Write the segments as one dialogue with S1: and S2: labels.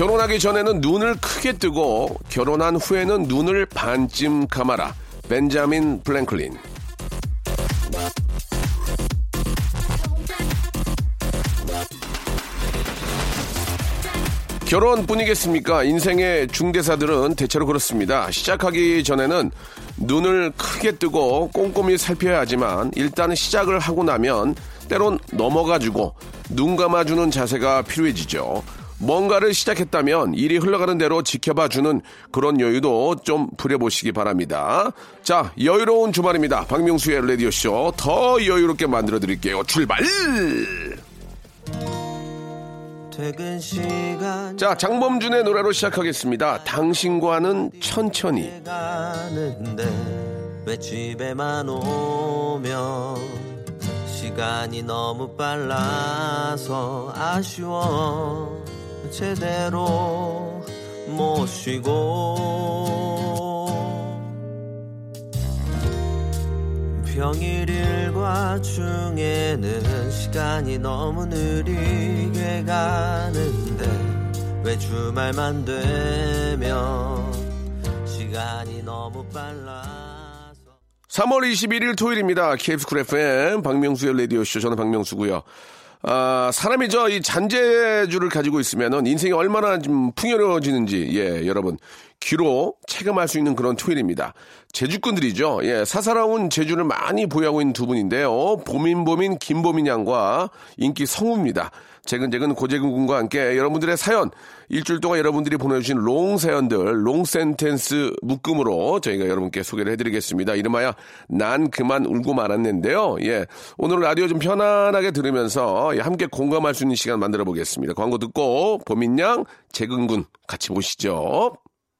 S1: 결혼하기 전에는 눈을 크게 뜨고 결혼한 후에는 눈을 반쯤 감아라 벤자민 프랭클린 결혼뿐이겠습니까? 인생의 중대사들은 대체로 그렇습니다. 시작하기 전에는 눈을 크게 뜨고 꼼꼼히 살펴야 하지만 일단 시작을 하고 나면 때론 넘어가지고 눈 감아주는 자세가 필요해지죠. 뭔가를 시작했다면 일이 흘러가는 대로 지켜봐 주는 그런 여유도 좀 부려보시기 바랍니다. 자, 여유로운 주말입니다. 박명수의 라디오쇼 더 여유롭게 만들어 드릴게요. 출발!
S2: 퇴근 시간
S1: 자, 장범준의 노래로 시작하겠습니다. 당신과는 천천히.
S2: 왜 집에만 오면 시간이 너무 빨라서 아쉬워 제대로 못 쉬고 평일 일과 중에는 시간이 너무 느리게 가는데 왜 주말만 되면 시간이 너무 빨라서
S1: 3월 21일 토요일입니다. KBS Cool FM 박명수의 라디오쇼. 저는 박명수고요. 아, 사람이 저 이 잔재주를 가지고 있으면은 인생이 얼마나 좀 풍요로워지는지, 예, 여러분. 귀로 체감할 수 있는 그런 토요일입니다. 재주꾼들이죠. 예, 사사로운 재주를 많이 보유하고 있는 두 분인데요. 보민보민 김보민 양과 인기 성우입니다. 재근재근 고재근 군과 함께 여러분들의 사연, 일주일 동안 여러분들이 보내주신 long 사연들, long sentence 묶음으로 저희가 여러분께 소개를 해드리겠습니다. 이름하여 난 그만 울고 말았는데요. 예. 오늘 라디오 좀 편안하게 들으면서 예, 함께 공감할 수 있는 시간 만들어 보겠습니다. 광고 듣고 보민양, 재근군 같이 보시죠.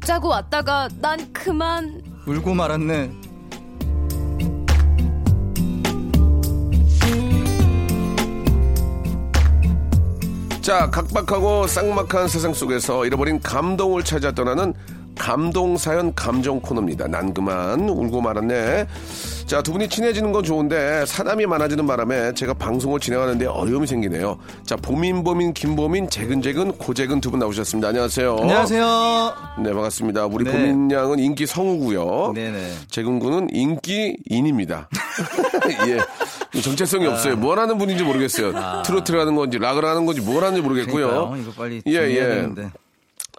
S3: 웃자고 왔다가 난 그만
S4: 울고 말았네.
S1: 자, 각박하고 쌍막한 세상 속에서 잃어버린 감동을 찾아 떠나는 감동사연 감정 코너입니다. 난 그만 울고 말았네. 자, 두 분이 친해지는 건 좋은데 사담이 많아지는 바람에 제가 방송을 진행하는데 어려움이 생기네요. 자, 보민 보민, 김보민, 재근재근, 고재근 두 분 나오셨습니다. 안녕하세요.
S4: 안녕하세요.
S1: 네, 반갑습니다. 우리
S4: 네.
S1: 보민 양은 인기 성우고요.
S4: 네네.
S1: 재근 군은 인기 인입니다. 예. 정체성이 없어요. 뭘 하는 분인지 모르겠어요. 트로트를 하는 건지, 락을 하는 건지, 뭘 하는지 모르겠고요.
S4: 아. 그러니까요. 이거 빨리
S1: 예, 예.
S4: 되는데.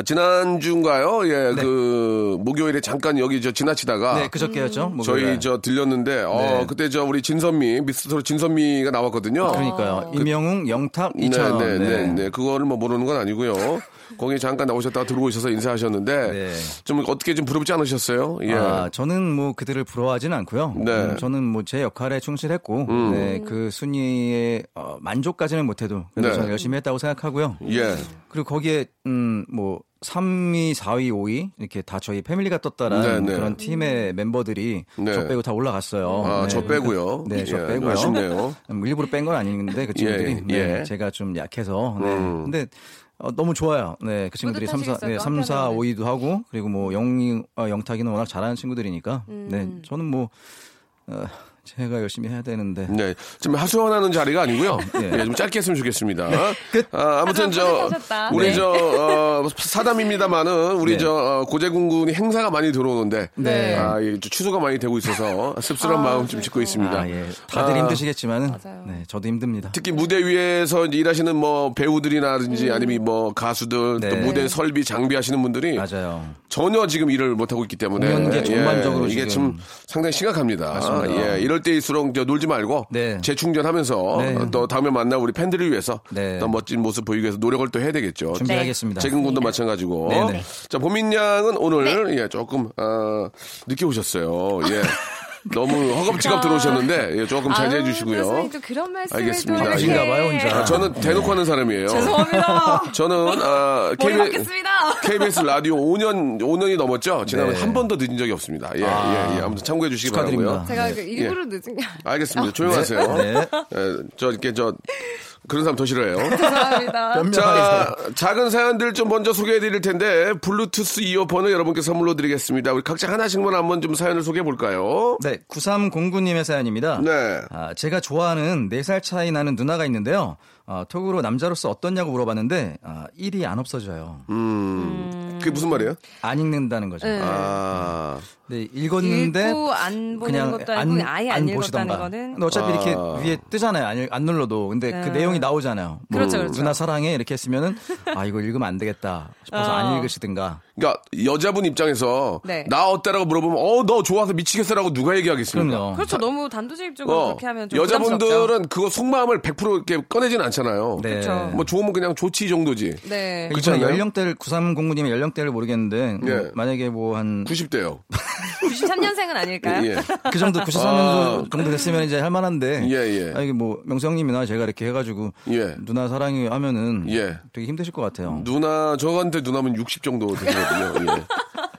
S1: 지난주인가요? 예,
S4: 네.
S1: 그, 목요일에 잠깐 여기 저 지나치다가.
S4: 네, 그저께였죠. 목요일에.
S1: 저희 저 들렸는데, 어,
S4: 네.
S1: 그때 저 우리 진선미, 미스터 진선미가 나왔거든요.
S4: 그러니까요. 임영웅, 영탁,
S1: 네,
S4: 이찬원.
S1: 네, 네, 네. 그거를 뭐 모르는 건 아니고요. 거기 잠깐 나오셨다가 들어오셔서 인사하셨는데,
S4: 네.
S1: 좀 어떻게 좀 부럽지 않으셨어요? 예.
S4: 아, 저는 뭐 그들을 부러워하진 않고요.
S1: 네.
S4: 음, 저는 뭐 제 역할에 충실했고, 네, 그 순위에 어, 만족까지는 못해도
S1: 네.
S4: 저는 열심히 했다고 생각하고요.
S1: 예.
S4: 그리고 거기에 음 뭐 3위, 4위, 5위 이렇게 다 저희 패밀리가 떴다라는
S1: 네, 네.
S4: 그런 팀의 멤버들이
S1: 네.
S4: 저 빼고 다 올라갔어요.
S1: 아,
S4: 네,
S1: 저 빼고요.
S4: 네, 저
S1: 예,
S4: 빼고요.
S1: 아쉽네요.
S4: 음, 일부러 뺀 건 아닌데 그 친구들이
S1: 예, 예.
S4: 네, 제가 좀 약해서. 네.
S1: 음.
S4: 근데 어, 너무 좋아요. 네, 그 친구들이 3, 4,
S3: 뿌듯하시겠어요,
S4: 네, 3, 4,
S3: 한편으로는.
S4: 5위도 하고 그리고 뭐 영이 어, 영탁이는 워낙 잘하는 친구들이니까. 네, 저는 뭐 어, 제가 열심히 해야 되는데.
S1: 네, 좀 하소연하는 자리가 아니고요.
S4: 네.
S1: 네, 좀 짧게 했으면 좋겠습니다.
S4: 끝.
S1: 아, 아무튼 저
S3: 고생하셨다.
S1: 우리
S4: 네.
S1: 저 어, 사담입니다만은 우리
S4: 네.
S1: 저 어, 고재군 군이 행사가 많이 들어오는데
S4: 네.
S1: 아, 이게 좀 취소가 많이 되고 있어서 씁쓸한
S3: 아,
S1: 마음 좀 짓고 있습니다.
S4: 아, 예. 다들
S1: 아,
S4: 힘드시겠지만은
S3: 맞아요.
S4: 네, 저도 힘듭니다.
S1: 특히 무대 위에서 일하시는 뭐 배우들이나든지 아니면 뭐 가수들 또
S4: 네.
S1: 무대 설비 장비 하시는 분들이
S4: 맞아요.
S1: 전혀 지금 일을 못 하고 있기 때문에
S4: 공연계 전반적으로
S1: 이게
S4: 지금
S1: 좀 상당히 심각합니다.
S4: 맞습니다.
S1: 예, 이럴 때일수록 저 놀지 말고
S4: 네.
S1: 재충전하면서
S4: 네.
S1: 또 다음에 만나 우리 팬들을 위해서
S4: 네.
S1: 더 멋진 모습 보이기 위해서 노력을 또 해야 되겠죠.
S4: 준비하겠습니다.
S1: 재근 군도 마찬가지고.
S4: 네네.
S1: 자, 보민 양은 오늘
S3: 네.
S1: 예, 조금 어, 늦게 오셨어요. 예. 너무 허겁지겁 들어오셨는데 예, 조금 자제해 주시고요.
S3: 교수님 또 그런 말씀을
S1: 알겠습니다.
S3: 이렇게.
S4: 봐요, 혼자.
S1: 아, 저는 대놓고 하는 사람이에요.
S3: 죄송합니다.
S1: 저는 아, KBS. KBS 라디오 5년 5년이 넘었죠. 지난번
S4: 네.
S1: 한 번도 늦은 적이 없습니다. 예,
S4: 아.
S1: 예, 예. 아무튼 참고해 주시기
S4: 축하드립니다.
S1: 바라고요.
S3: 제가 그 일부러 늦은 게
S1: 알겠습니다. 조용하세요.
S4: 네.
S1: 예, 저 이렇게 저 그런 사람 더 싫어해요.
S3: 죄송합니다.
S1: 자, 작은 사연들 좀 먼저 소개해 드릴 텐데 블루투스 이어폰을 여러분께 선물로 드리겠습니다. 우리 각자 하나씩만 한번 좀 사연을 소개해 볼까요?
S4: 네, 9309님의 사연입니다.
S1: 네.
S4: 아, 제가 좋아하는 4살 차이 나는 누나가 있는데요. 아, 톡으로 남자로서 어떻냐고 물어봤는데 아, 일이 안 없어져요.
S1: 음. 그게 무슨 말이에요?
S4: 안 읽는다는 거죠.
S3: 네.
S1: 아.
S4: 네, 읽었는데
S3: 읽고 안 보는
S4: 그냥
S3: 것도 아니고 아예 안, 읽었다는
S4: 보시던가.
S3: 거는
S4: 근데 어차피
S1: 아.
S4: 이렇게 위에 뜨잖아요. 안, 읽- 안 눌러도. 근데 그
S3: 네.
S4: 내용이 나오잖아요. 뭐
S3: 그렇죠, 그렇죠.
S4: 누나 사랑해 이렇게 했으면은 아 이거 읽으면 안 되겠다 싶어서
S3: 어.
S4: 안 읽으시든가.
S1: 그러니까 여자분 입장에서
S3: 네.
S1: 나 어때라고 물어보면 어 너 좋아서 미치겠어라고 누가 얘기하겠습니까?
S4: 그럼요.
S3: 그렇죠. 너무 단도직입적으로
S1: 어,
S3: 그렇게 하면 좀 부담스럽죠.
S1: 여자분들은 그거 속마음을 100% 이렇게 꺼내진 않잖아요.
S4: 네.
S3: 그렇죠.
S1: 뭐 좋으면 그냥 좋지 정도지.
S3: 네.
S1: 않아요?
S4: 연령대를 9309님의 연령대를 모르겠는데 뭐
S1: 예.
S4: 만약에 뭐 한
S1: 90대요.
S3: 93년생은 아닐까요?
S1: 예.
S4: 그 정도 94년도
S1: 아.
S4: 정도 됐으면 이제 할 만한데
S1: 예, 예.
S4: 아, 이게 뭐 명성님이나 제가 이렇게 해가지고
S1: 예.
S4: 누나 사랑해 하면은
S1: 예.
S4: 되게 힘드실 것 같아요.
S1: 누나 저한테 누나면 60 정도 되 거든요. 예.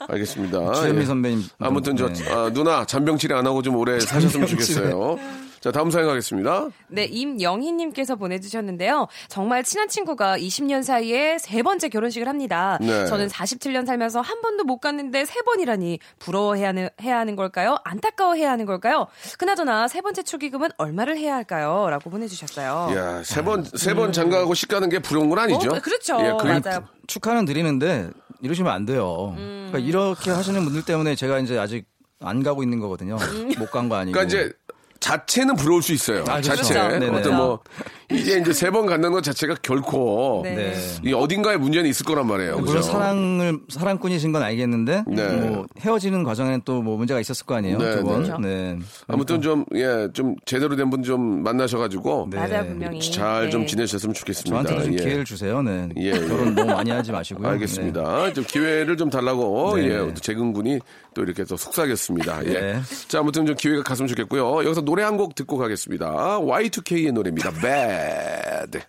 S1: 알겠습니다.
S4: 주현미
S1: 예.
S4: 선배님
S1: 아무튼 저
S4: 네.
S1: 아, 누나 잔병 치레 안 하고 좀 오래 사셨으면 좋겠어요. 자 다음 사연 가겠습니다.
S3: 네, 임영희님께서 보내주셨는데요. 정말 친한 친구가 20년 사이에 세 번째 결혼식을 합니다.
S1: 네.
S3: 저는 47년 살면서 한 번도 못 갔는데 세 번이라니 부러워해야 하는, 해야 하는 걸까요? 안타까워해야 하는 걸까요? 그나저나 세 번째 축의금은 얼마를 해야 할까요? 라고 보내주셨어요.
S1: 야, 세 번, 세번 장가하고 식 가는 게 부러운 건 아니죠?
S3: 어, 그렇죠.
S1: 예,
S3: 맞아요.
S4: 축하는 드리는데 이러시면 안 돼요.
S3: 음.
S4: 그러니까 이렇게 하시는 분들 때문에 제가 이제 아직 안 가고 있는 거거든요.
S3: 음.
S4: 못간 거 아니고.
S1: 그러니까 이제 자체는 부러울 수 있어요.
S4: 아, 그렇죠.
S1: 자체.
S4: 네네.
S1: 어떤 뭐 이게 이제 세 번 갖는 것 자체가 결코
S3: 네.
S4: 네.
S1: 이 어딘가에 문제는 있을 거란 말이에요.
S4: 물론
S1: 그죠?
S4: 사랑을 사랑꾼이신 건 알겠는데
S1: 네.
S4: 뭐 헤어지는 과정에는 또 뭐 문제가 있었을 거 아니에요.
S1: 네,
S4: 두 번.
S3: 그렇죠.
S4: 네.
S1: 아무튼 좀, 예, 좀 제대로 된 분 좀 만나셔가지고
S4: 네.
S3: 맞아요, 분명히.
S1: 잘좀
S3: 네.
S1: 지내셨으면 좋겠습니다.
S4: 저한테도 좀
S1: 예.
S4: 기회를 주세요. 네.
S1: 예, 예.
S4: 결혼 너무 많이 하지 마시고요.
S1: 알겠습니다. 좀 기회를 좀 달라고
S4: 네.
S1: 예, 재근 군이 또 이렇게 또 속삭였습니다. 예.
S4: 네.
S1: 자, 아무튼 좀 기회가 갔으면 좋겠고요. 여기서 노래 한 곡 듣고 가겠습니다. Y2K의 노래입니다. Bad.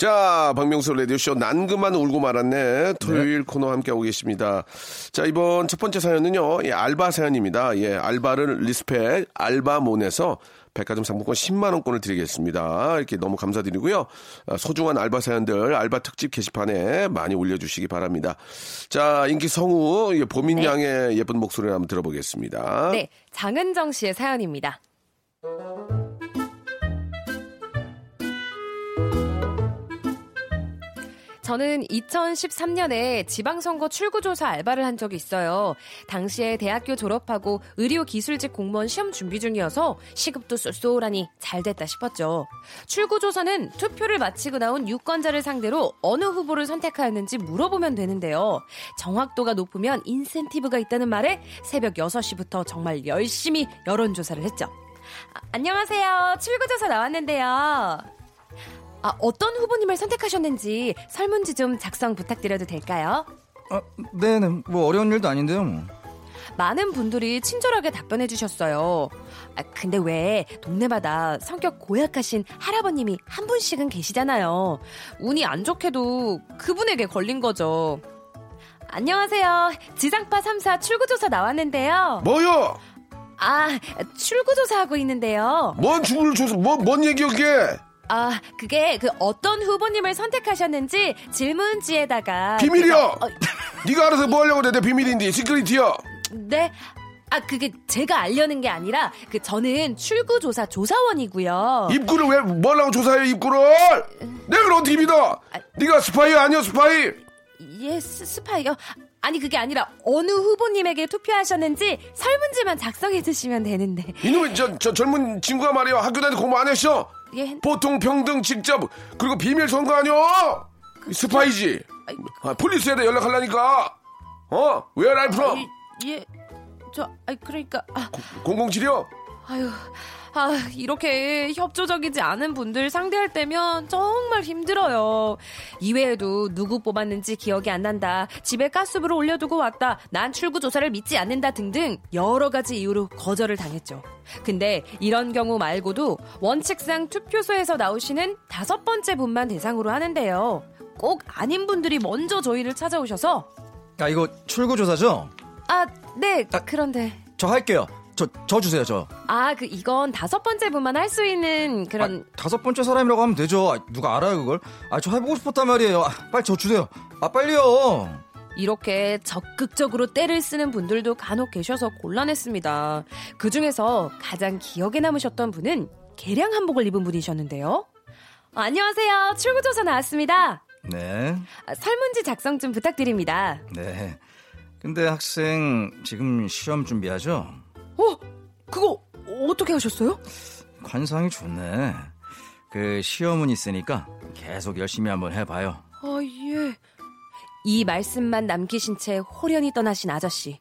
S1: 자, 박명수 라디오쇼 난 그만 울고 말았네. 토요일 코너 함께하고 계십니다. 자, 이번 첫 번째 사연은요, 예, 알바 사연입니다. 예, 알바를 respect, 알바몬에서 백화점 상품권 10만원권을 드리겠습니다. 이렇게 너무 감사드리고요. 아, 소중한 알바 사연들, 알바 특집 게시판에 많이 올려주시기 바랍니다. 자, 인기 성우, 예, 보민 양의 예쁜 목소리를 한번 들어보겠습니다.
S3: 네, 장은정 씨의 사연입니다. 저는 2013년에 지방선거 출구조사 알바를 한 적이 있어요. 당시에 대학교 졸업하고 의료기술직 공무원 시험 준비 중이어서 시급도 쏠쏠하니 잘 됐다 싶었죠. 출구조사는 투표를 마치고 나온 유권자를 상대로 어느 후보를 선택하였는지 물어보면 되는데요. 정확도가 높으면 인센티브가 있다는 말에 새벽 6시부터 정말 열심히 여론조사를 했죠. 아, 안녕하세요. 출구조사 나왔는데요. 아, 어떤 후보님을 선택하셨는지 설문지 좀 작성 부탁드려도 될까요?
S4: 아, 네네. 뭐 어려운 일도 아닌데요, 뭐.
S3: 많은 분들이 친절하게 답변해 주셨어요. 아, 근데 왜 동네마다 성격 고약하신 할아버님이 한 분씩은 계시잖아요. 운이 안 좋게도 그분에게 걸린 거죠. 안녕하세요. 지상파 3사 출구조사 나왔는데요.
S1: 뭐요?
S3: 아, 출구조사하고 있는데요.
S1: 뭔 조사 뭔, 뭔 얘기야 그게?
S3: 아, 그게 그 어떤 후보님을 선택하셨는지 질문지에다가
S1: 비밀이야.
S3: 제가- 어,
S1: 네가 알아서 뭐 하려고 그래? 내 비밀인데 secret이야.
S3: 네. 아, 그게 제가 알려는 게 아니라 그 저는 출구조사 조사원이고요.
S1: 입구를 왜 뭐라고 조사해 입구를? 내가 그걸 어떻게 믿어? 네가 스파이 아니야 스파이?
S3: 예, 스, 스파이요. 아니 그게 아니라 어느 후보님에게 투표하셨는지 설문지만 작성해 주시면 되는데.
S1: 이놈의 저, 저 젊은 친구가 말이야 학교 다니고 공부 안 했어?
S3: 예.
S1: 보통 평등 직접 그리고 비밀 선거 아니야? 스파이지. 아, 폴리스에다 연락하려니까. 어? Where from?
S3: 예. 예. 저 아니 그러니까 아,
S1: 007이요?
S3: 아유. 아, 이렇게 협조적이지 않은 분들 상대할 때면 정말 힘들어요. 이외에도 누구 뽑았는지 기억이 안 난다. 집에 가스불을 올려두고 왔다. 난 출구 조사를 믿지 않는다 등등 여러 가지 이유로 거절을 당했죠. 근데 이런 경우 말고도 원칙상 투표소에서 나오시는 다섯 번째 분만 대상으로 하는데요. 꼭 아닌 분들이 먼저 저희를 찾아오셔서
S4: 아, 이거 출구 조사죠?
S3: 아, 네, 그런데
S4: 저 할게요. 저, 저 주세요, 저.
S3: 아, 그 이건 다섯 번째 분만 할 수 있는 그런
S4: 아, 다섯 번째 사람이라고 하면 되죠. 아, 누가 알아요, 그걸? 아, 저 해보고 싶었단 말이에요. 아, 빨리 저 주세요. 아, 빨리요.
S3: 이렇게 적극적으로 때를 쓰는 분들도 간혹 계셔서 곤란했습니다. 그 중에서 가장 기억에 남으셨던 분은 개량 한복을 입은 분이셨는데요. 아, 안녕하세요. 출구조사 나왔습니다.
S4: 네,
S3: 아, 설문지 작성 좀 부탁드립니다.
S4: 네. 근데 학생 지금 시험 준비하죠?
S3: 어? 그거 어떻게 하셨어요?
S4: 관상이 좋네. 그 시험은 있으니까 계속 열심히 한번 해봐요.
S3: 아, 예. 이 말씀만 남기신 채 호련히 떠나신 아저씨.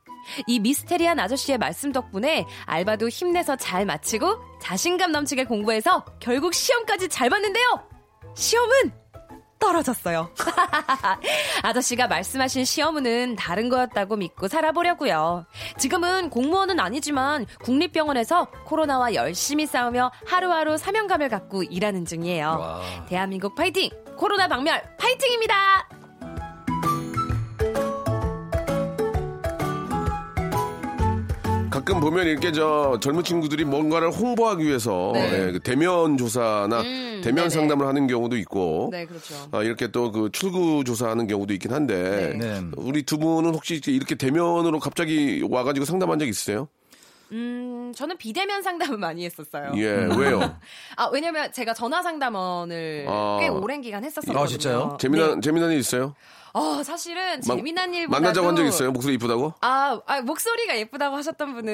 S3: 이 미스테리한 아저씨의 말씀 덕분에 알바도 힘내서 잘 마치고 자신감 넘치게 공부해서 결국 시험까지 잘 봤는데요. 시험은 떨어졌어요. 아저씨가 말씀하신 시험은 다른 거였다고 믿고 살아보려고요. 지금은 공무원은 아니지만 국립병원에서 코로나와 열심히 싸우며 하루하루 사명감을 갖고 일하는 중이에요.
S4: 와.
S3: 대한민국 파이팅! 코로나 박멸 파이팅입니다!
S1: 가끔 보면 이렇게 저 젊은 친구들이 뭔가를 홍보하기 위해서
S3: 네.
S1: 예, 그 대면 조사나
S3: 음,
S1: 대면
S3: 네네.
S1: 상담을 하는 경우도 있고
S3: 네, 그렇죠.
S1: 아, 이렇게 또 그 출구 조사하는 경우도 있긴 한데
S4: 네.
S1: 우리 두 분은 혹시 이렇게 대면으로 갑자기 와가지고 상담한 적 있으세요?
S3: 음, 저는 비대면 상담을 많이 했었어요.
S1: 예, 왜요?
S3: 아, 왜냐면 제가 전화 상담원을
S1: 아.
S3: 꽤 오랜 기간 했었거든요.
S4: 아, 진짜요?
S1: 재미난 재미난 일 있어요?
S3: 아, 사실은
S1: 막
S3: 재미난 일보다도
S1: 만나자고 한 적 있어요? 목소리 이쁘다고?
S3: 아, 아, 목소리가 예쁘다고 하셨던 분은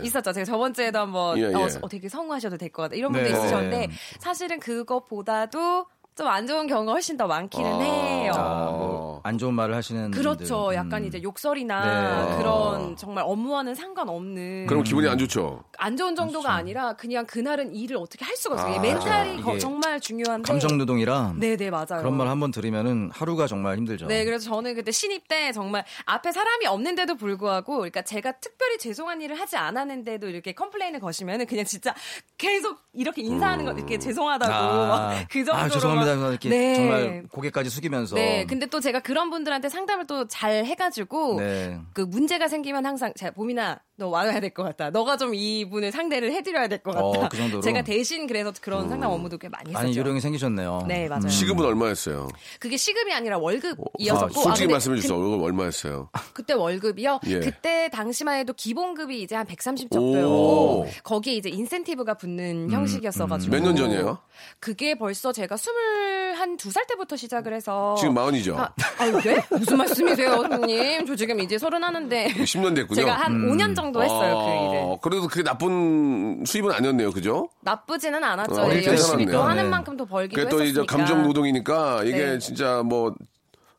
S1: 예.
S3: 있었죠. 제가 저번 주에도 한번
S1: 예,
S3: 어,
S1: 예.
S3: 어, 되게 성우하셔도 될 것 같다. 이런 분도
S4: 네.
S3: 있으셨는데 사실은 그것보다도 좀 안 좋은 경우가 훨씬 더 많기는 해요.
S4: 아, 뭐, 안 좋은 말을 하시는.
S3: 그렇죠.
S4: 분들.
S3: 약간
S4: 음.
S3: 이제 욕설이나
S4: 네.
S3: 그런 정말 업무와는 상관없는
S1: 그럼 기분이 안 좋죠.
S3: 안 좋은 정도가 아니라 그냥 그날은 일을 어떻게 할 수가 없어요.
S1: 아,
S3: mental이. 거- 정말 중요한데.
S4: 감정 노동이라
S3: 네네 맞아요.
S4: 그런 말 한번 들으면은 하루가 정말 힘들죠.
S3: 네, 그래서 저는 그때 신입 때 정말 앞에 사람이 없는데도 불구하고, 그러니까 제가 특별히 죄송한 일을 하지 않았는데도 이렇게 complain을 거시면은 그냥 진짜 계속 이렇게 인사하는 거 이렇게 죄송하다고 막그 정도로
S4: 아, 죄송합니다.
S3: 막-
S4: 이렇게
S3: 네.
S4: 정말 고개까지 숙이면서.
S3: 네, 근데 또 제가 그런 분들한테 상담을 또 잘 해가지고
S4: 네.
S3: 그 문제가 생기면 항상 제가 봄이나 너 와야 될 것 같다. 너가 좀 이분을 상대를 해드려야 될 것 같다.
S4: 어, 그 정도로?
S3: 제가 대신 그래서 그런 상담 업무도 꽤 많이 했었죠.
S4: 아니 요령이 생기셨네요.
S3: 네, 맞아요.
S1: 시급은 얼마였어요?
S3: 그게 시급이 아니라
S1: 아,
S3: 월급이었었고
S1: 솔직히
S3: 근데
S1: 말씀해
S3: 그-
S1: 주세요. 월급 얼마였어요?
S3: 그때 월급이요.
S1: 예.
S3: 그때 당시만 해도 기본급이 이제 한 130
S1: 오.
S3: 정도였고 거기에 이제 인센티브가 붙는
S4: 음,
S3: 형식이었어가지고
S1: 몇 년 전이에요?
S3: 그게 벌써 제가 스물 한두살 때부터 시작을 해서
S1: 지금 마흔이죠.
S3: 아, 아유, 네? 무슨 말씀이세요, 선생님? 저 지금 이제 서른 하는데
S1: 10년 됐군요.
S3: 제가 한 5년 정도 했어요 그 일을.
S1: 아, 그래도 그게 나쁜 수입은 아니었네요. 그죠?
S3: 나쁘지는 않았죠.
S1: 어,
S3: 열심히 또. 하는
S4: 네.
S3: 만큼 더 벌기도
S1: 그게 또 이제. 감정 노동이니까 이게
S3: 네.
S1: 진짜 뭐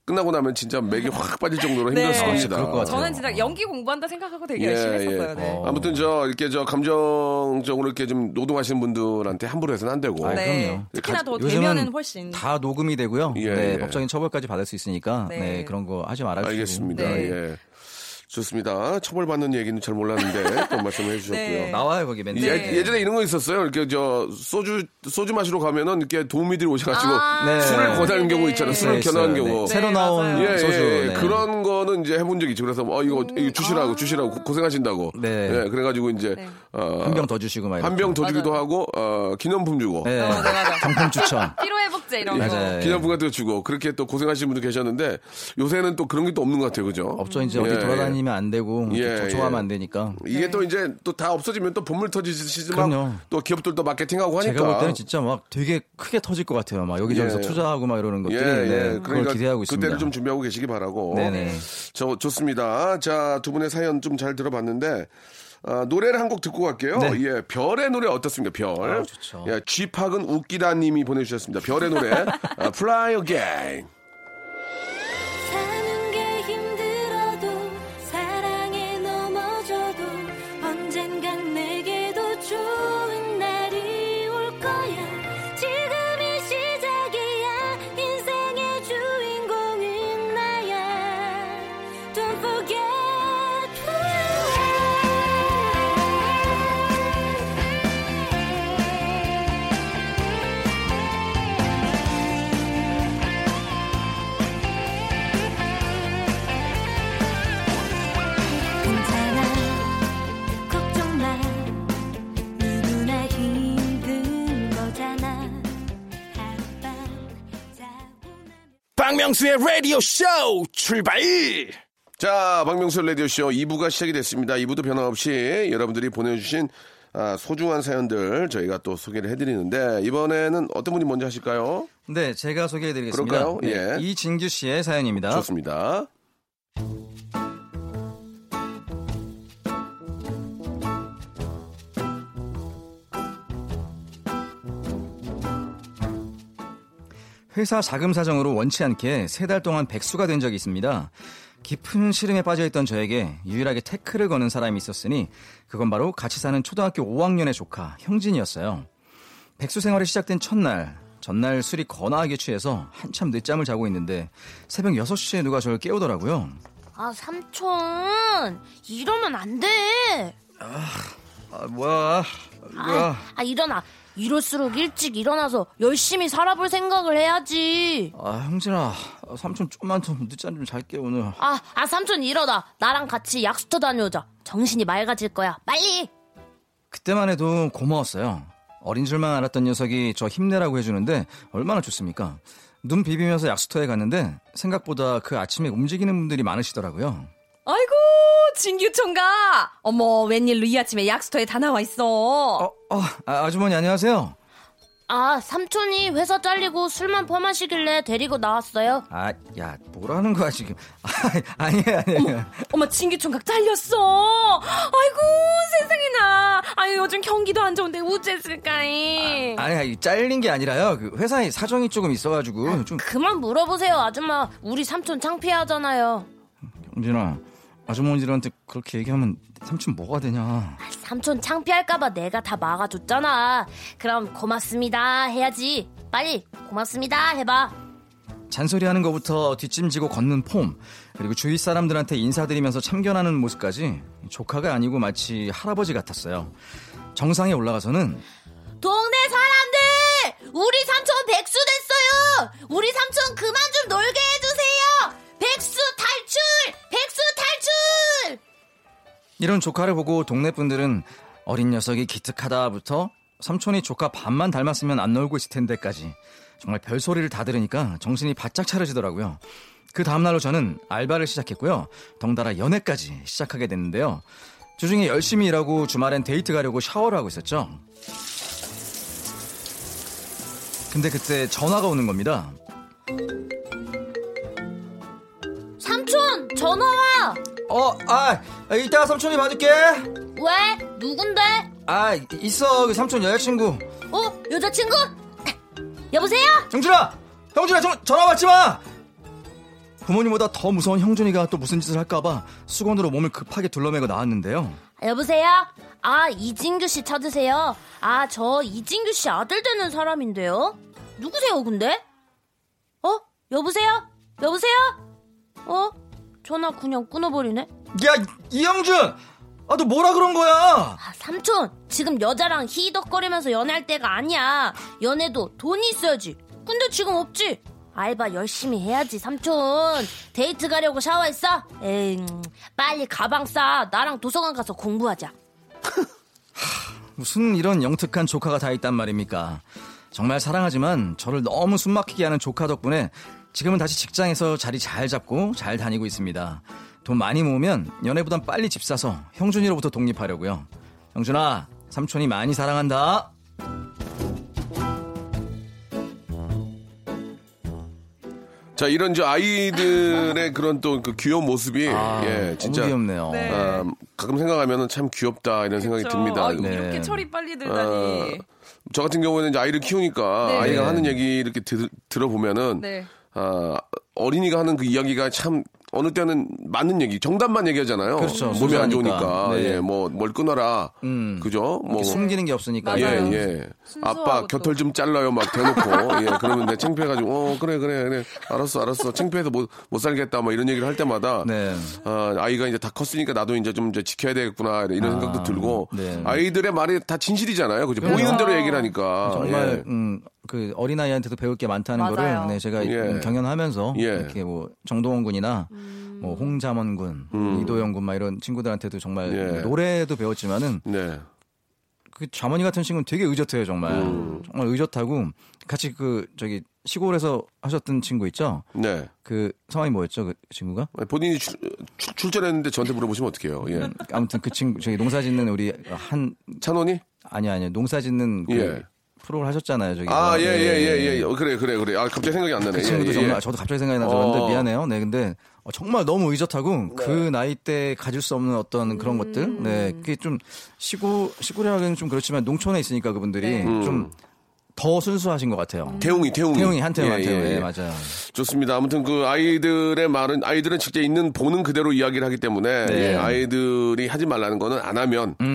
S1: 끝나고 나면 진짜 맥이 확 빠질 정도로 힘들었을
S3: 네.
S1: 겁니다.
S3: 저는 진짜 연기 공부한다 생각하고 되게
S1: 예,
S3: 열심히 했었어요.
S1: 예.
S3: 네.
S4: 어.
S1: 아무튼 저 이렇게 저 감정적으로 이렇게 좀 노동하시는 분들한테 함부로 해서는 안 되고.
S4: 아,
S3: 네.
S4: 그럼요.
S3: 특히나 더 되면은 훨씬.
S4: 다 녹음이 되고요.
S1: 예,
S4: 네,
S1: 예.
S4: 법적인 처벌까지 받을 수 있으니까
S3: 네.
S4: 네, 그런 거 하지 말아주시고.
S1: 알겠습니다.
S3: 네.
S1: 예. 좋습니다. 처벌받는 얘기는 잘 몰랐는데 또 말씀해 주셨고요.
S3: 네.
S4: 나와요 거기 맨날.
S1: 예, 예전에 이런 거 있었어요. 이렇게 저 소주 소주 마시러 가면은 이렇게 도우미들이 오셔가지고
S3: 아,
S4: 네.
S1: 술을 권하는
S3: 네네.
S1: 경우 있잖아요. 술을
S4: 네, 있어요.
S1: 경우.
S4: 네. 새로
S3: 네,
S4: 나온
S3: 맞아요.
S1: 예,
S4: 소주.
S1: 예,
S4: 네.
S1: 그런 거는 이제 해본 적이 있죠. 그래서 어 이거, 이거 주시라고 주시라고 고- 고생하신다고.
S4: 네.
S1: 예, 그래가지고 이제
S3: 네.
S1: 어,
S4: 한병 더 주시고 막.
S1: 한병 더 주기도 하고 어, 기념품 주고
S4: 네.
S3: 어, 네, 맞아.
S4: 경품 추천.
S3: 피로회복제 이런 거.
S4: 맞아요.
S1: 기념품 같은 거 주고 그렇게 또 고생하시는 분도 계셨는데 요새는 또 그런 게 또 없는 것 같아요, 그죠?
S4: 없죠. 이제
S1: 예,
S4: 어디 돌아다니 면 안 되고
S1: 예,
S4: 조종하면
S1: 예.
S4: 안 되니까.
S1: 이게 또 이제 또 다 없어지면 또 본물 터지시지
S4: 그럼요.
S1: 막또 기업들도 마케팅하고 하니까.
S4: 제가 볼 때는 진짜 막 되게 크게 터질 것 같아요. 막 여기저기서
S1: 예.
S4: 투자하고 막 이러는 것들이
S1: 예,
S4: 네,
S1: 예.
S4: 그걸
S1: 그러니까
S4: 기대하고 있습니다.
S1: 그때를 좀 준비하고 계시기 바라고.
S4: 네네.
S1: 저 좋습니다. 자, 두 분의 사연 좀 잘 들어봤는데 아, 노래를 한 곡 듣고 갈게요.
S4: 네.
S1: 예, 별의 노래 어떻습니까? 별.
S4: 아, 좋죠.
S1: 예, 쥐팍은 웃기다님이 보내주셨습니다. 별의 노래 아, Fly Again.
S5: 박명수의 라디오 쇼 출발
S1: 자, 박명수 라디오 쇼 2부가 시작이 됐습니다. 2부도 변함없이 여러분들이 보내주신 아, 소중한 사연들 저희가 또 소개를 해드리는데 이번에는 어떤 분이 먼저 하실까요?
S4: 네, 제가 소개해드리겠습니다.
S1: 그럴까요?
S4: 네,
S1: 예.
S4: 이진규 씨의 사연입니다.
S1: 좋습니다.
S4: 회사 자금 사정으로 원치 않게 세 달 동안 백수가 된 적이 있습니다. 깊은 시름에 빠져있던 저에게 유일하게 태클을 거는 사람이 있었으니 그건 바로 같이 사는 초등학교 5학년의 조카 형진이었어요. 백수 생활이 시작된 첫날 전날 술이 거나하게 취해서 한참 늦잠을 자고 있는데 새벽 6시에 누가 저를 깨우더라고요.
S6: 아 삼촌 이러면 안 돼
S4: 아 뭐야
S6: 아, 아 일어나 이럴수록 일찍 일어나서 열심히 살아볼 생각을 해야지
S4: 아 형진아 삼촌 좀만 더 늦잠 좀 잘게 오늘
S6: 아, 아 삼촌 일어나 나랑 같이 약수터 다녀오자 정신이 맑아질 거야 빨리
S4: 그때만 해도 고마웠어요. 어린 줄만 알았던 녀석이 저 힘내라고 해주는데 얼마나 좋습니까? 눈 비비면서 약수터에 갔는데 생각보다 그 아침에 움직이는 분들이 많으시더라고요.
S3: 아이고, 진규 총각! 어머, 웬일로 이 아침에 약수터에 다 나와 있어?
S4: 어, 어, 아, 아주머니 안녕하세요.
S6: 아 삼촌이 회사 잘리고 술만 퍼마시길래 데리고 나왔어요
S4: 아, 야, 뭐라는 거야 지금? 아, 아니야, 아니야.
S3: 어머, 진규 총각 잘렸어! 아이고, 세상에나! 아유, 요즘 경기도 안 좋은데 우째을까이
S4: 아니야, 이 잘린 게 아니라요. 그 회사에 사정이 조금 있어가지고 좀.
S6: 그만 물어보세요 아줌마 우리 삼촌 창피하잖아요
S4: 형진아, 아주머니들한테 그렇게 얘기하면 삼촌 뭐가 되냐?
S6: 삼촌 창피할까봐 내가 다 막아줬잖아. 그럼 고맙습니다. 해야지. 빨리 고맙습니다. 해봐.
S4: 잔소리하는 것부터 뒷짐지고 걷는 폼 그리고 주위 사람들한테 인사드리면서 참견하는 모습까지 조카가 아니고 마치 할아버지 같았어요. 정상에 올라가서는
S6: 동네 사람들! 우리 삼촌 백수 됐어요! 우리 삼촌 그만 좀 놀게
S4: 이런 조카를 보고 동네 분들은 어린 녀석이 기특하다부터 삼촌이 조카 반만 닮았으면 안 놀고 있을 텐데까지 정말 별소리를 다 들으니까 정신이 바짝 차려지더라고요. 그 다음날로 저는 알바를 시작했고요. 덩달아 연애까지 시작하게 됐는데요. 주중에 열심히 일하고 주말엔 데이트 가려고 샤워를 하고 있었죠. 근데 그때 전화가 오는 겁니다.
S6: 삼촌 전화와
S4: 어, 아, 이따가 삼촌이 받을게.
S6: 왜 누군데
S4: 아, 있어. 그 삼촌 여자친구.
S6: 어 여자친구 여보세요
S4: 형준아! 형준아, 전, 전화 받지 마! 부모님보다 더 무서운 형준이가 또 무슨 짓을 할까봐 수건으로 몸을 급하게 둘러매고 나왔는데요.
S6: 여보세요? 아, 이진규 씨 찾으세요? 아, 저 이진규 씨 아들 되는 사람인데요? 누구세요, 근데? 어? 여보세요? 여보세요? 어? 전화 그냥 끊어버리네?
S4: 야, 이영준! 아, 너 뭐라 그런 거야?
S6: 아, 삼촌, 지금 여자랑 히덕거리면서 연애할 때가 아니야. 연애도 돈이 있어야지. 근데 지금 없지? 알바 열심히 해야지, 삼촌. 데이트 가려고 샤워했어? 에이, 빨리 가방 싸. 나랑 도서관 가서 공부하자.
S4: 무슨 이런 영특한 조카가 다 있단 말입니까? 정말 사랑하지만 저를 너무 숨막히게 하는 조카 덕분에 지금은 다시 직장에서 자리 잘 잡고 잘 다니고 있습니다. 돈 많이 모으면 연애보단 빨리 집 사서 형준이로부터 독립하려고요. 형준아, 삼촌이 많이 사랑한다.
S1: 자, 이런 저 아이들의 그런 또 그 귀여운 모습이
S4: 아,
S1: 예, 진짜
S4: 너무 귀엽네요.
S3: 네.
S1: 아, 가끔 생각하면은 참 귀엽다 이런 생각이
S3: 그렇죠.
S1: 듭니다.
S3: 아,
S4: 네.
S3: 이렇게 철이 빨리
S1: 어,
S3: 들다니.
S1: 저 같은 경우에는 이제 아이를 키우니까
S3: 네.
S1: 아이가 하는 얘기 이렇게 들, 들어보면은
S3: 네.
S1: 아, 어린이가 하는 그 이야기가 참 어느 때는 맞는 얘기, 정답만 얘기하잖아요.
S4: 그렇죠.
S1: 몸이 안. 좋으니까.
S4: 네.
S1: 예, 뭐, 뭘 끊어라.
S4: 음.
S1: 그죠? 뭐.
S4: 숨기는 게 없으니까.
S1: 예,
S3: 맞아요.
S1: 예. 아빠,
S3: 또.
S1: 곁털 좀 잘라요. 막 대놓고. 예, 그러면 내 창피해가지고, 어, 그래, 그래, 그래. 알았어, 알았어. 창피해서 못, 못 살겠다. 뭐 이런 얘기를 할 때마다.
S4: 네.
S1: 아, 아이가 이제 다 컸으니까 나도 이제 좀 이제 지켜야 되겠구나. 이런
S4: 아,
S1: 생각도 들고.
S4: 네.
S1: 아이들의 말이 다 진실이잖아요. 그죠? 보이는 대로 얘기를 하니까.
S4: 정말
S1: 예.
S4: 음, 그 어린아이한테도 배울 게 많다는
S3: 맞아요.
S4: 거를 네, 제가
S1: 예.
S4: 경연하면서
S1: 예.
S4: 이렇게 뭐 정동원 군이나 뭐 홍자먼 군, 이도영 군막 이런 친구들한테도 정말
S1: 음. 예.
S4: 노래도 배웠지만은
S1: 네.
S4: 그 자머니 같은 친구는 되게 의젓해요 정말
S1: 음.
S4: 정말 의젓하고 같이 그 저기 시골에서 하셨던 친구 있죠
S1: 네.
S4: 그 성함이 뭐였죠 그 친구가
S1: 본인이 출, 출- 출전했는데 저한테 물어보시면 어떡해요. 예.
S4: 아무튼 그 친구 저기 농사 짓는 우리 한
S1: 찬원이?
S4: 아니 아니 농사 짓는 그
S1: 예.
S4: 프로를 하셨잖아요 저기
S1: 아, 예,
S4: 네.
S1: 예, 예, 예. 어, 그래, 그래, 그래. 아, 갑자기 생각이 안 나네.
S4: 그
S1: 예,
S4: 친구도
S1: 예,
S4: 정말
S1: 예.
S4: 저도 갑자기 생각이 나서
S1: 어.
S4: 그런데 미안해요. 네, 근데 어, 정말 너무 의젓하고 그 나이 때 가질 수 없는 어떤 그런 것들, 네, 그게 좀 시골 시골이라기는 좀 그렇지만 농촌에 있으니까 그분들이
S3: 네.
S4: 좀더 순수하신 것 같아요.
S1: 태웅이, 태웅이.
S4: 태용이 한태용
S1: 예,
S4: 한태용,
S1: 예,
S4: 예,
S1: 예.
S4: 맞아요.
S1: 좋습니다. 아무튼 그 아이들의 말은 아이들은 직접 있는 보는 그대로 이야기를 하기 때문에
S4: 네.
S1: 예, 아이들이 하지 말라는 거는 안 하면
S3: 네.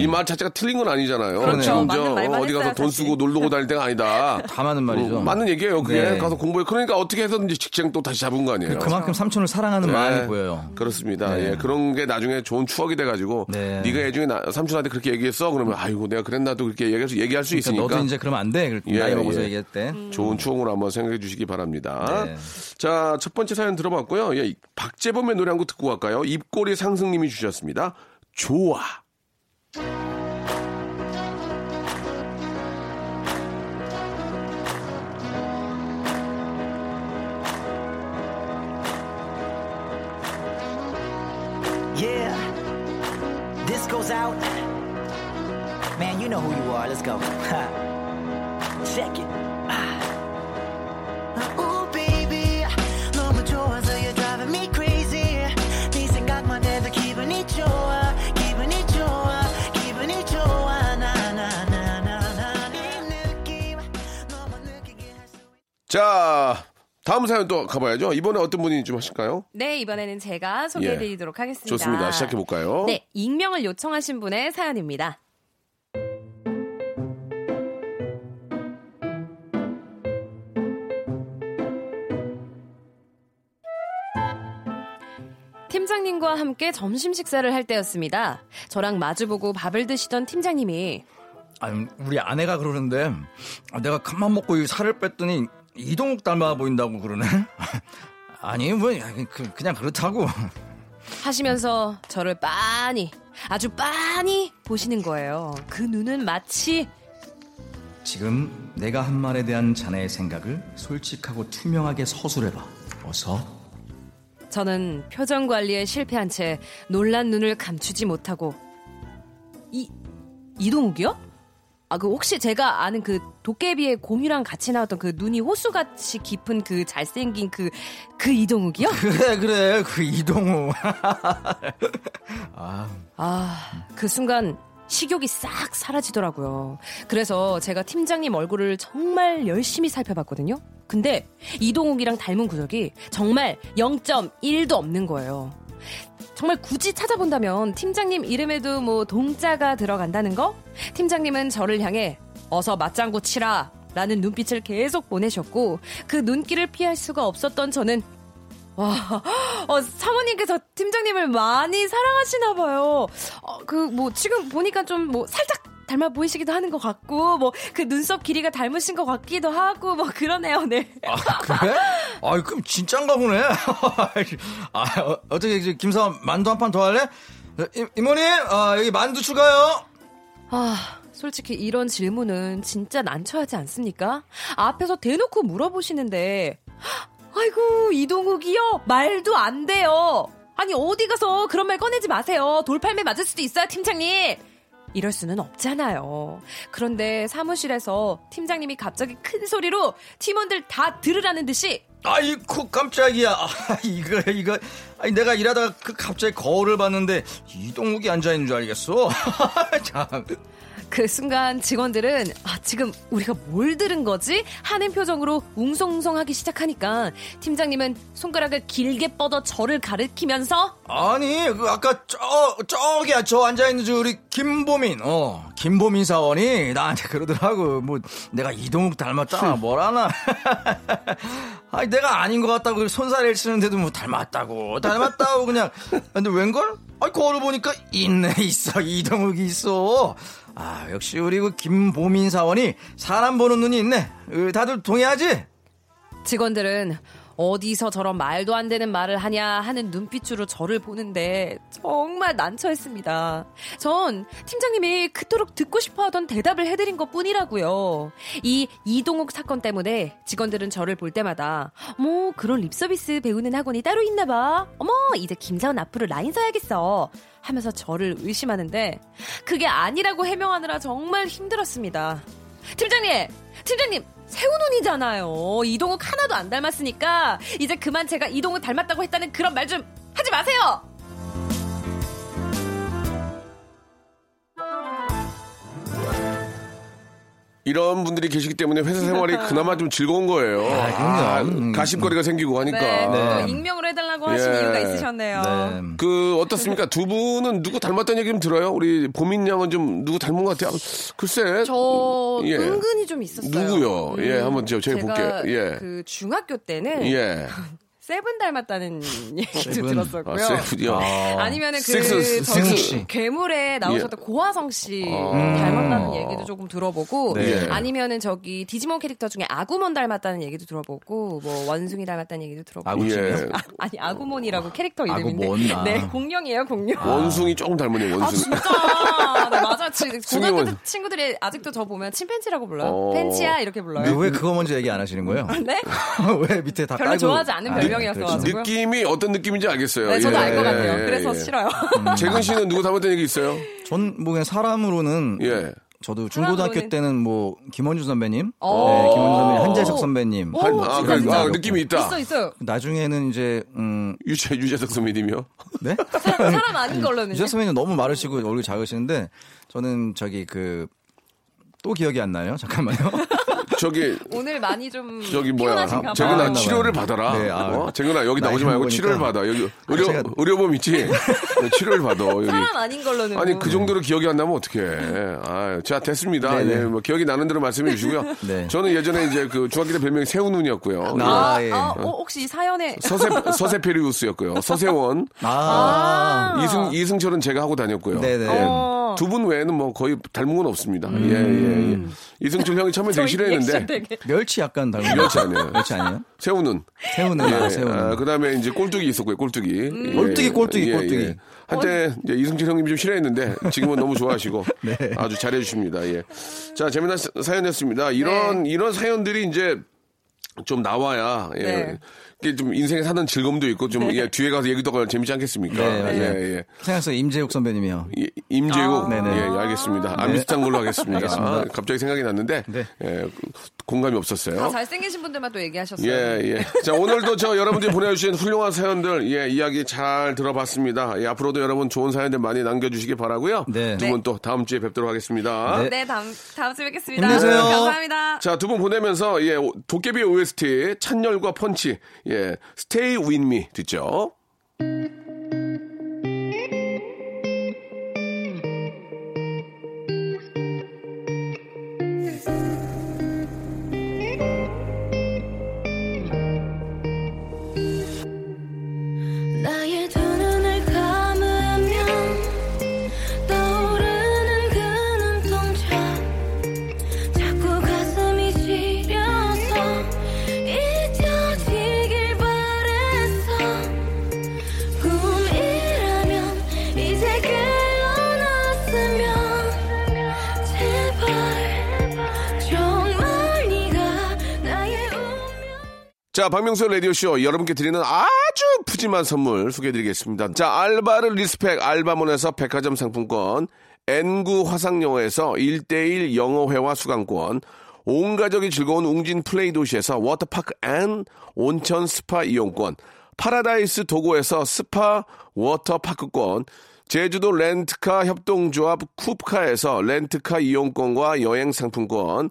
S1: 이 말 자체가 틀린 건 아니잖아요.
S4: 그렇죠.
S1: 지금 저
S3: 말만
S1: 어디 가서
S3: 했어요,
S1: 돈. 쓰고 놀러 오고 다닐 때가 아니다.
S4: 다 맞는 말이죠.
S1: 어, 맞는 얘기예요. 그게
S4: 네.
S1: 가서 공부해. 그러니까 어떻게 해서든지 직장 또 다시 잡은 거 아니에요.
S4: 그만큼 삼촌을 사랑하는
S1: 네.
S4: 마음이 보여요.
S1: 그렇습니다.
S4: 네.
S1: 예, 그런 게 나중에 좋은 추억이 돼가지고
S4: 네.
S1: 네가 예중에 나- 삼촌한테 그렇게 얘기했어. 그러면 아이고 내가 그랬나도 그렇게 얘기할 수, 얘기할 수
S4: 그러니까
S1: 있으니까
S4: 너도 이제 그러면 안 돼.
S1: 예,
S4: 나이 먹어서
S1: 예.
S4: 얘기할 때.
S1: 좋은 추억으로 한번 생각해 주시기 바랍니다.
S4: 네.
S1: 자, 첫 번째 사연 들어봤고요. 예, 박재범의 노래 한 곡 듣고 갈까요? 입꼬리 상승님이 주셨습니다. 좋아.
S7: Know who you are. Let's go. Check it. Ooh, baby, 너무 좋아서 you're driving me crazy. 네 생각만 해도 기분이 좋아, 기분이 좋아, 기분이 좋아. 나나나나나 네 느낌 너무 느끼게 할 수.
S1: 자, 다음 사연 또 가봐야죠. 이번에 어떤 분이 좀 하실까요?
S3: 네, 이번에는 제가 소개해드리도록 하겠습니다.
S1: 예. 좋습니다. 시작해 볼까요?
S3: 네, 익명을 요청하신 분의 사연입니다. 팀장님과 함께 점심 식사를 할 때였습니다. 저랑 마주보고 밥을 드시던 팀장님이
S4: 아니, 우리 아내가 그러는데 아, 내가 간만 먹고 이 살을 뺐더니 이동욱 닮아 보인다고 그러네. 아니 뭐 그, 그냥 그렇다고.
S3: 하시면서 저를 빤히 아주 빤히 보시는 거예요. 그 눈은 마치
S4: 지금 내가 한 말에 대한 자네의 생각을 솔직하고 투명하게 서술해봐. 어서.
S3: 저는 표정 관리에 실패한 채 놀란 눈을 감추지 못하고 이 이동욱이요? 아 그 혹시 제가 아는 그 도깨비의 곰이랑 같이 나왔던 그 눈이 호수같이 깊은 그 잘생긴 그그 이동욱이요?
S4: 그래 그래 그 이동우.
S3: 아그 순간 식욕이 싹 사라지더라고요. 그래서 제가 팀장님 얼굴을 정말 열심히 살펴봤거든요. 근데 이동욱이랑 닮은 구석이 정말 0.1도 없는 거예요. 정말 굳이 찾아본다면 팀장님 이름에도 뭐 동자가 들어간다는 거? 팀장님은 저를 향해 어서 맞장구 치라 라는 눈빛을 계속 보내셨고 그 눈길을 피할 수가 없었던 저는 와, 어, 사모님께서 팀장님을 많이 사랑하시나 봐요. 어, 그, 뭐, 지금 보니까 좀 뭐, 살짝 닮아 보이시기도 하는 것 같고, 뭐, 그 눈썹 길이가 닮으신 것 같기도 하고, 뭐, 그러네요, 네.
S4: 아, 그래? 아, 그럼 진짠가 보네. 아, 어, 어떻게, 김사원 만두 한 판 더 할래? 이, 이모님, 아, 여기 만두 추가요.
S3: 아, 솔직히 이런 질문은 진짜 난처하지 않습니까? 앞에서 대놓고 물어보시는데, 아이고, 이동욱이요? 말도 안 돼요. 아니, 어디 가서 그런 말 꺼내지 마세요. 돌팔매 맞을 수도 있어요, 팀장님. 이럴 수는 없잖아요. 그런데 사무실에서 팀장님이 갑자기 큰 소리로 팀원들 다 들으라는 듯이
S4: 아이쿠, 깜짝이야. 아, 이거, 이거. 아니, 내가 일하다가 그 갑자기 거울을 봤는데, 이동욱이 앉아 있는 줄 알겠어. 참.
S3: 그 순간 직원들은 아, 지금 우리가 뭘 들은 거지? 하는 표정으로 웅성웅성하기 시작하니까 팀장님은 손가락을 길게 뻗어 저를 가리키면서
S4: 아니, 그, 아까, 저, 저기야, 저 앉아 있는 저 우리 김보민, 어, 김보민 사원이 나한테 그러더라고. 뭐, 내가 이동욱 닮았다, 뭐라나. 아니, 내가 아닌 것 같다고 손사래를 치는데도 뭐 닮았다고, 닮았다고 그냥. 근데 웬걸? 아니, 거울 보니까 있네, 있어. 이동욱이 있어. 아, 역시 우리 그 김보민 사원이 사람 보는 눈이 있네. 으, 다들 동의하지?
S3: 직원들은 어디서 저런 말도 안 되는 말을 하냐 하는 눈빛으로 저를 보는데 정말 난처했습니다. 전 팀장님이 그토록 듣고 싶어 하던 대답을 해드린 것 뿐이라고요. 이 이동욱 사건 때문에 직원들은 저를 볼 때마다 뭐 그런 립서비스 배우는 학원이 따로 있나 봐. 어머 이제 김사원 앞으로 라인 써야겠어. 하면서 저를 의심하는데 그게 아니라고 해명하느라 정말 힘들었습니다. 팀장님! 팀장님! 새우눈이잖아요. 이동욱 하나도 안 닮았으니까 이제 그만 제가 이동욱 닮았다고 했다는 그런 말 좀 하지 마세요.
S1: 이런 분들이 계시기 때문에 회사 생활이 그나마 좀 즐거운 거예요.
S4: 아, 그럼요.
S1: 가십거리가 생기고 하니까.
S3: 네, 또 익명으로 해달라고 하신
S1: 예.
S3: 이유가 있으셨네요.
S4: 네.
S1: 그 어떻습니까? 두 분은 누구 닮았다는 얘기 좀 들어요? 우리 보민 양은 좀 누구 닮은 것 같아요. 글쎄.
S3: 저
S1: 예.
S3: 은근히 좀 있었어요. 음,
S1: 누구요? 예, 한번 제가 제가 볼게요. 예.
S3: 그 중학교 때는
S1: 예.
S3: 세븐 닮았다는 얘기도
S4: 세븐.
S3: 들었었고요.
S1: 아, 세븐이요.
S3: 아 니면은 그
S1: 섹스,
S3: 저기. 괴물에 나오셨던 고아성 씨
S1: 아.
S3: 닮았다는 얘기도 조금 들어보고
S1: 네.
S3: 아니면은 저기 디지몬 캐릭터 중에 아구몬 닮았다는 얘기도 들어보고 뭐 원숭이 닮았다는 얘기도 들어보고
S4: 아구찜이요?
S1: 예.
S3: 아, 아니 아구몬이라고 캐릭터 이름인데
S4: 아구몬, 아.
S3: 네 공룡이에요 공룡
S1: 원숭이 조금
S3: 아
S1: 원숭이.
S3: 진짜 네 맞아 지- 고등학교. 때 친구들이 아직도 저 보면 침팬지라고 불러요
S1: 어.
S3: 팬치야 이렇게 불러요
S4: 왜 그거 먼저 얘기 안 하시는 거예요?
S3: 네?
S4: 왜 밑에 다
S3: 별로
S4: 깔고
S3: 좋아하지 않은
S4: 아,
S3: 별명 이었어가지고.
S1: 느낌이 어떤 느낌인지 알겠어요.
S3: 네, 저도
S1: 예,
S3: 알것 같아요.
S1: 예,
S3: 그래서
S1: 예.
S3: 싫어요.
S1: 재근 씨는 누구 닮았다는 얘기 있어요?
S4: 전 뭐 그냥 사람으로는
S1: 예.
S4: 저도 중고등학교 때는 뭐 김원주 선배님,
S3: 오.
S4: 네, 김원주 선배님, 한재석 선배님.
S3: 오,
S1: 한-
S3: 진짜,
S1: 아, 그래,
S3: 진짜.
S1: 아, 느낌이 있다.
S3: 있어 있어요.
S4: 나중에는 이제 음,
S1: 유재, 유재석 선배님이요?
S4: 네?
S3: 사람, 사람 아닌 걸로는.
S4: 유재석 선배님 너무 마르시고 얼굴 작으시는데 저는 저기 그 또 기억이 안 나요. 잠깐만요.
S1: 저기,
S3: 오늘 많이 좀
S1: 저기 뭐야. 재근아,
S4: 아,
S1: 치료를 받아라.
S4: 네, 아.
S1: 어? 재근아, 여기 나오지 말고
S4: 먹으니까.
S1: 치료를 받아. 여기 의료,
S4: 제가-
S1: 의료보험 있지? 네, 치료를 받아. 여기.
S3: 사람 아닌 걸로는.
S1: 아니 그 정도로 기억이 안 나면 어떡해. 아, 자 됐습니다.
S4: 네네.
S1: 예, 뭐 기억이 나는 대로 말씀해 주시고요.
S4: 네.
S1: 저는 예전에 이제 그 중학교 때 별명이 새우눈이었고요.
S4: 아,
S3: 아,
S4: 예.
S3: 아, 어, 혹시 이 사연에
S1: 서세 서세페리우스였고요. 서세원
S4: 아,
S1: 이승 이승철은 제가 하고 다녔고요.
S4: 네네.
S3: 어.
S1: 두분 외에는 뭐 거의 닮은 건 없습니다. 예, 예, 예. 이승철 형이 처음에 되게 싫어했는데.
S4: 멸치 약간 닮은
S1: 멸치 아니에요.
S4: 멸치 아니에요?
S1: 새우눈.
S4: 새우는 아, 새우는.
S1: 그 다음에 이제 꼴뚜기 있었고요, 꼴뚜기. 예,
S4: 꼴뚜기, 꼴뚜기,
S1: 예,
S4: 꼴뚜기.
S1: 예. 한때 이제 이승철 형님이 좀 싫어했는데 지금은 너무 좋아하시고
S4: 네.
S1: 아주 잘해 주십니다. 예. 자, 재미난 사- 사연이었습니다. 이런,
S3: 네.
S1: 이런 사연들이 이제 좀 나와야, 예.
S3: 네.
S1: 이게 좀 인생에 사는 즐거움도 있고 좀 예, 뒤에 가서 얘기도 하고 재밌지 않겠습니까?
S4: 네, 맞아요.
S1: 예, 예.
S4: 생각해서 임재욱 선배님이요.
S1: 이- 임재욱,
S4: 네네.
S1: 예, 알겠습니다. 아, 비슷한 걸로 하겠습니다. 아, 갑자기 생각이 났는데,
S4: 네.
S1: 예, 공감이 없었어요.
S3: 다 잘생기신 분들만 또 얘기하셨어요.
S1: 예, 예. 자, 오늘도 저 여러분들이 보내주신 훌륭한 사연들, 예, 이야기 잘 들어봤습니다. 예, 앞으로도 여러분 좋은 사연들 많이 남겨주시기 바라고요
S4: 네.
S1: 두 분 또 다음 주에 뵙도록 하겠습니다.
S4: 네.
S3: 네, 다음, 다음 주에 뵙겠습니다.
S4: 힘내세요.
S3: 감사합니다.
S1: 자, 두 분 보내면서, 예, 오- 도깨비 OST, 찬열과 펀치, 예, Stay With Me 듣죠.
S8: 자,
S1: 박명수 라디오쇼 여러분께 드리는 아주 푸짐한 선물 소개해드리겠습니다. 자, 알바를 respect 알바몬에서 백화점 상품권, 엔구 화상영어에서 1대1 영어회화 수강권, 온 가족이 즐거운 웅진 플레이 도시에서 워터파크 and 온천 스파 이용권, 파라다이스 도고에서 스파 워터파크권, 제주도 렌트카 협동조합 쿱카에서 렌트카 이용권과 여행 상품권,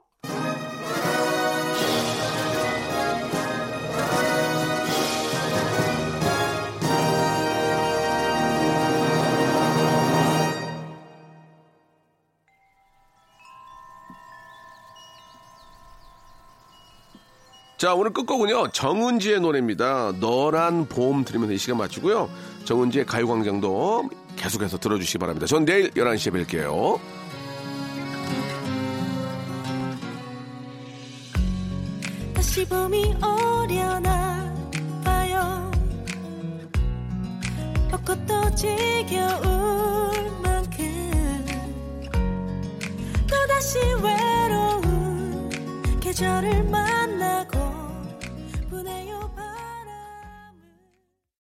S1: 자, 오늘 끝곡은요, 정은지의 노래입니다. 너란 봄 들으면서 이 시간 마치고요. 정은지의 가요광장도 계속해서 들어주시기 바랍니다. 전 내일 11시에 뵐게요.
S8: 다시 봄이 오려나 봐요 벚꽃도 지겨울 만큼 또다시 외로운 계절을 만나고 보내요